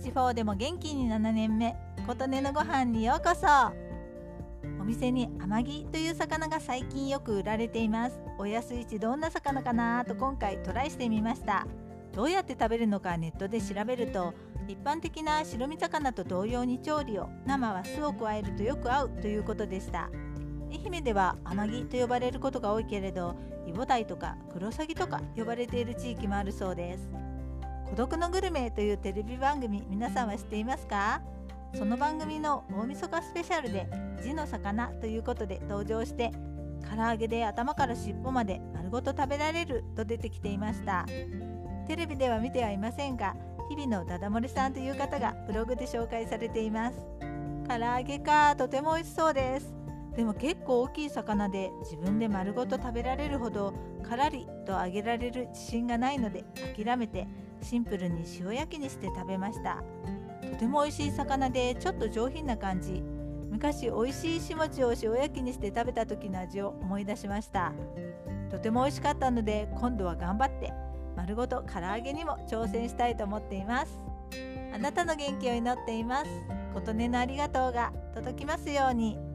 ージ4でも元気に7年目琴音のご飯にようこそ。お店に天城という魚が最近よく売られています。お安いしどんな魚かなと今回トライしてみました。どうやって食べるのかネットで調べると一般的な白身魚と同様に調理を生は酢を加えるとよく合うということでした。愛媛では天城と呼ばれることが多いけれどイボダイとかクロサギとか呼ばれている地域もあるそうです。孤独のグルメというテレビ番組皆さんは知っていますか？その番組の大晦日スペシャルで字の魚ということで登場して唐揚げで頭から尻尾まで丸ごと食べられると出てきていました。テレビでは見てはいませんが日々のダダ漏れさんという方がブログで紹介されています。唐揚げかとても美味しそうです。でも結構大きい魚で自分で丸ごと食べられるほどからりと揚げられる自信がないので諦めてシンプルに塩焼きにして食べました。とても美味しい魚でちょっと上品な感じ。昔美味しいしもちを塩焼きにして食べた時の味を思い出しました。とても美味しかったので今度は頑張って丸ごと唐揚げにも挑戦したいと思っています。あなたの元気を祈っています。琴音のありがとうが届きますように。